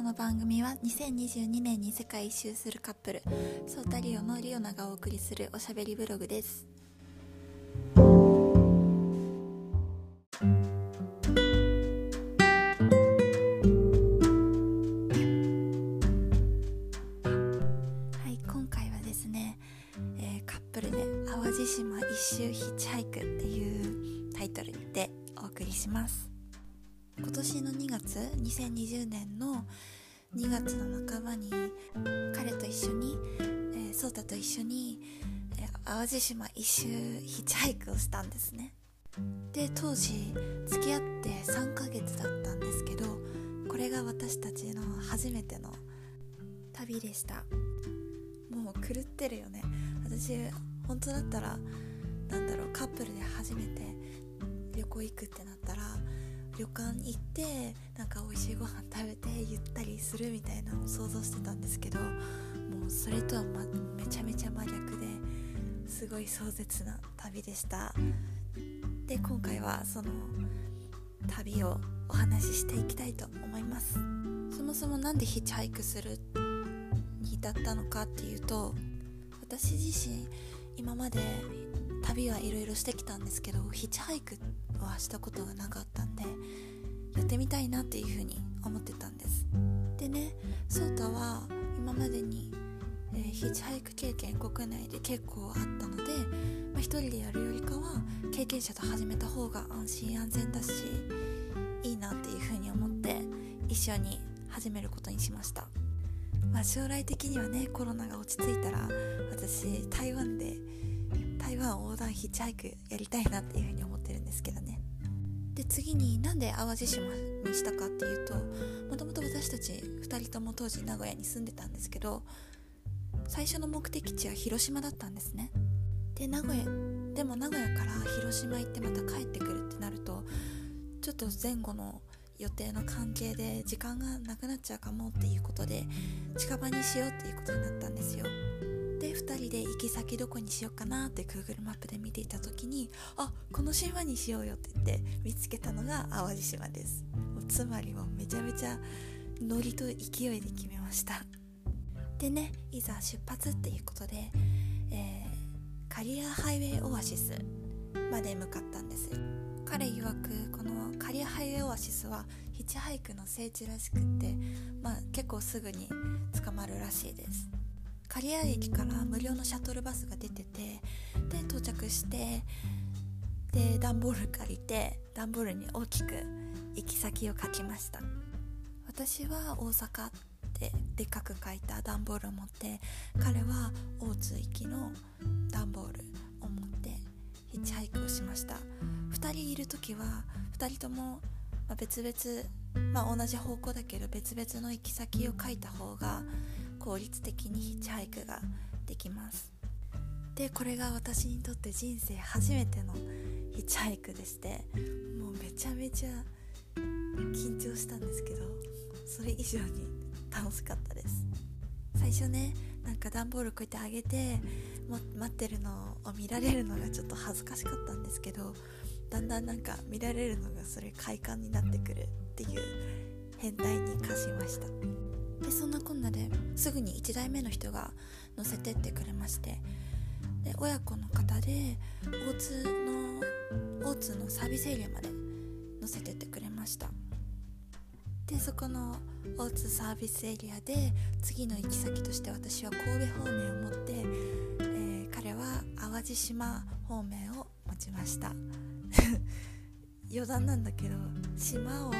この番組は2022年に世界一周するカップルソータリオのリオナがお送りするおしゃべりブログです。はい今回はですね、えーカップルで淡路島一周ヒッチハイクっていうタイトルでお送りします。今年の2月2020年の2月の半ばに彼と一緒に、えー、ソーと一緒に、えー淡路島一周ヒッチハイクをしたんですね。で当時付き合って3ヶ月だったんですけどこれが私たちの初めての旅でした。もう狂ってるよね。私本当だったらなんだろうカップルで初めて旅行行くってなったら旅館行ってなんか美味しいご飯食べてゆったりするみたいなのを想像してたんですけどもうそれとは、ま、めちゃめちゃ真逆ですごい壮絶な旅でした。で今回はその旅をお話ししていきたいと思います。そもそも何でヒッチハイクするに至ったのかっていうと私自身今まで旅はいろいろしてきたんですけどヒッチハイクはしたことがなかったんでやってみたいなっていうふうに思ってたんです。でねソータは今までに、えーヒッチハイク経験国内で結構あったので、まあ、一人でやるよりかは経験者と始めた方が安心安全だしいいなっていうふうに思って一緒に始めることにしました。まあ、将来的にはねコロナが落ち着いたら私台湾で台湾横断ヒッチハイクやりたいなっていうふうに思ってるんですけどね。で次になんで淡路島にしたかっていうともともと私たち2人とも当時名古屋に住んでたんですけど最初の目的地は広島だったんですね。で名古屋でも名古屋から広島行ってまた帰ってくるってなるとちょっと前後の予定の関係で時間がなくなっちゃうかもっていうことで近場にしようっていうことになったんですよ。で行き先どこにしようかなって Google マップで見ていた時にあこの島にしようよって言って見つけたのが淡路島です。つまりもうめちゃめちゃノリと勢いで決めました。でねいざ出発っていうことで、えーカリアハイウェイオアシスまで向かったんです。彼曰くこのカリアハイウェイオアシスはヒッチハイクの聖地らしくって、まあ、結構すぐに捕まるらしいです。カリア駅から無料のシャトルバスが出ててで到着してで段ボール借りて段ボールに大きく行き先を書きました。私は大阪ってでっかく書いた段ボールを持って彼は大津行きの段ボールを持ってヒッチハイクをしました。2人いる時は2人とも別々、まあ、同じ方向だけど別々の行き先を書いた方が効率的にヒッチハイクができます。でこれが私にとって人生初めてのヒッチハイクでしてもうめちゃめちゃ緊張したんですけどそれ以上に楽しかったです。最初ねなんか段ボールこうやってあげても待ってるのを見られるのがちょっと恥ずかしかったんですけどだんだんなんか見られるのがそれ快感になってくるっていう変態に化しました。でそんなこんなですぐに1台目の人が乗せてってくれましてで親子の方で大津の大津のサービスエリアまで乗せてってくれました。でそこの大津サービスエリアで次の行き先として私は神戸方面を持って、えー彼は淡路島方面を持ちました。余談なんだけど島を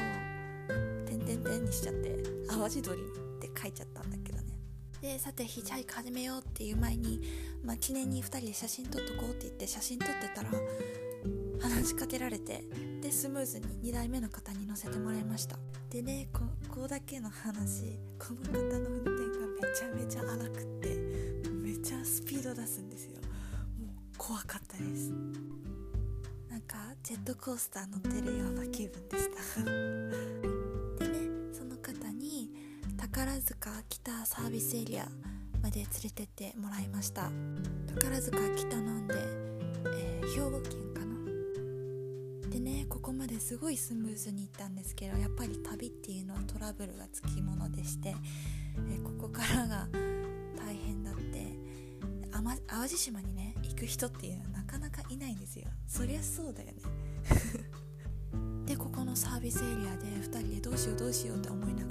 点々点にしちゃって淡路鳥って書いちゃったんだけどね。でさてヒッチハイク始めようっていう前に、まあ、記念に2人で写真撮っとこうって言って写真撮ってたら話しかけられてでスムーズに2台目の方に乗せてもらいました。でねここだけの話この方の運転がめちゃめちゃ荒くってめちゃスピード出すんですよ。もう怖かったです。なんかジェットコースター乗ってるような気分でした。宝塚北サービスエリアまで連れてってもらいました。宝塚北なんで、えー兵庫県かな。でねここまですごいスムーズにいったんですけどやっぱり旅っていうのはトラブルがつきものでしてえここからが大変だって。淡路島にね行く人っていうのはなかなかいないんですよ。そりゃそうだよね。でここのサービスエリアで2人でどうしようどうしようって思いながら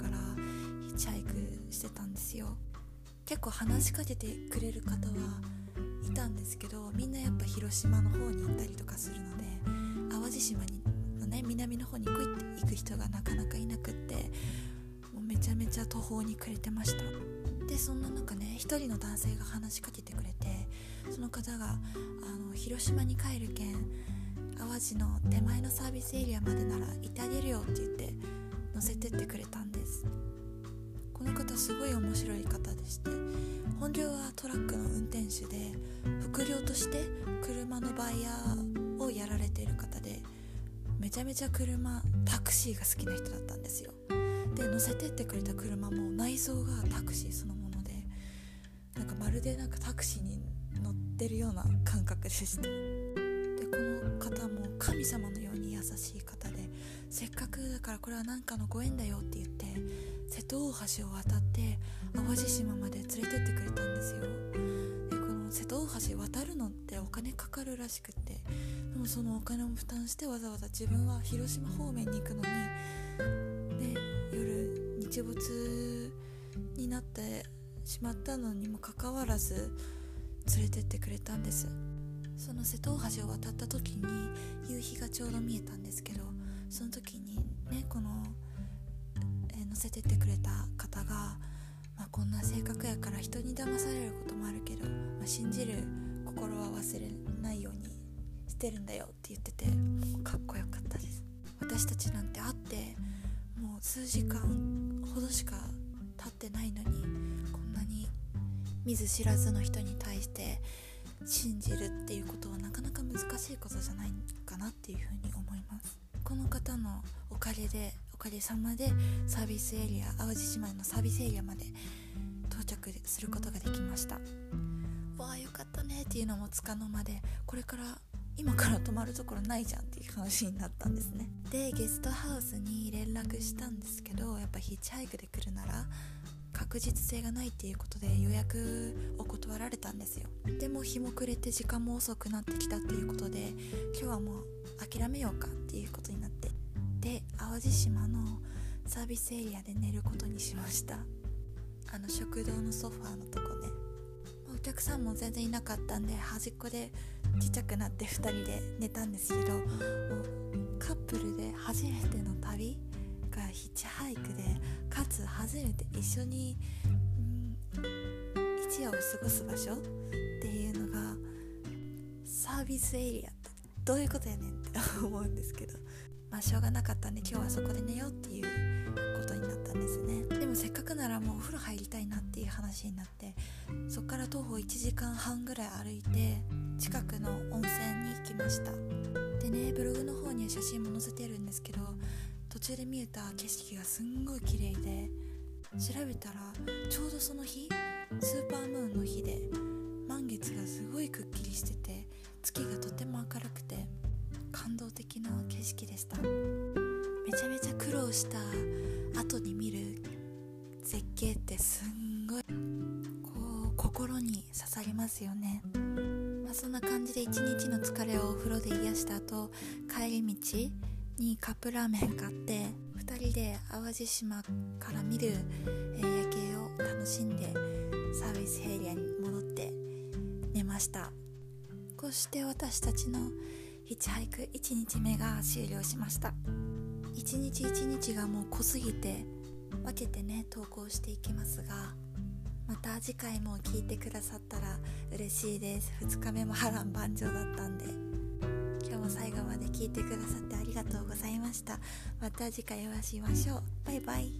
チハイクしてたんですよ。結構話しかけてくれる方はいたんですけどみんなやっぱ広島の方に行ったりとかするので淡路島にのね南の方に行く行く人がなかなかいなくってもうめちゃめちゃ途方に暮れてました。でそんな中ね一人の男性が話しかけてくれてその方があの広島に帰るけん淡路の手前のサービスエリアまでなら行ってあげるよって言って乗せてってくれたんです。この方すごい面白い方でして本業はトラックの運転手で副業として車のバイヤーをやられている方でめちゃめちゃ車タクシーが好きな人だったんですよ。で乗せてってくれた車も内装がタクシーそのものでなんかまるでなんかタクシーに乗ってるような感覚でした。でこの方も神様のように優しい方でせっかくだからこれは何かのご縁だよって言って戸大橋を渡って淡路島まで連れてってくれたんですよ。でこの瀬戸大橋渡るのってお金かかるらしくてでもそのお金を負担してわざわざ自分は広島方面に行くのにで夜日没になってしまったのにもかかわらず連れてってくれたんです。その瀬戸大橋を渡った時に夕日がちょうど見えたんですけどその時にねこの、乗せてってくれた方が、まあ、こんな性格やから人に騙されることもあるけど、まあ、信じる心は忘れないようにしてるんだよって言っててかっこよかったです。私たちなんて会ってもう数時間ほどしか経ってないのにこんなに見ず知らずの人に対して信じるっていうことはなかなか難しいことじゃないかなっていうふうに思います。この方のおかげでかげさまでサービスエリア淡路島のサービスエリアまで到着することができました。わあよかったねっていうのもつかの間でこれから今から泊まるところないじゃんっていう話になったんですね。でゲストハウスに連絡したんですけどやっぱヒッチハイクで来るなら確実性がないっていうことで予約を断られたんですよ。でも日も暮れて時間も遅くなってきたっていうことで今日はもう諦めようかっていうことになってで淡路島のサービスエリアで寝ることにしました。あの食堂のソファーのとこね。お客さんも全然いなかったんで端っこでちっちゃくなって2人で寝たんですけどもうカップルで初めての旅がヒッチハイクでかつ初めて一緒に、うん、一夜を過ごす場所っていうのがサービスエリアってどういうことやねんって思うんですけど。まあしょうがなかったんで今日はそこで寝ようっていうことになったんですね。でもせっかくならもうお風呂入りたいなっていう話になってそっから徒歩1時間半ぐらい歩いて近くの温泉に行きました。でねブログの方には写真も載せてるんですけど途中で見えた景色がすんごい綺麗で調べたらちょうどその日スーパームーンの日で満月がすごいくっきりしてて月がとても明るくて感動的な景色でした。めちゃめちゃ苦労した後に見る絶景ってすんごいこう心に刺さりますよね、まあ、そんな感じで一日の疲れをお風呂で癒した後帰り道にカップラーメン買って2人で淡路島から見る、え夜景を楽しんでサービスエリアに戻って寝ました。こうして私たちのヒッチハイク1日目が終了しました。一日一日がもう濃すぎて分けてね投稿していきますがまた次回も聞いてくださったら嬉しいです。2日目も波乱万丈だったんで。今日も最後まで聞いてくださってありがとうございました。また次回お会いしましょう。バイバイ。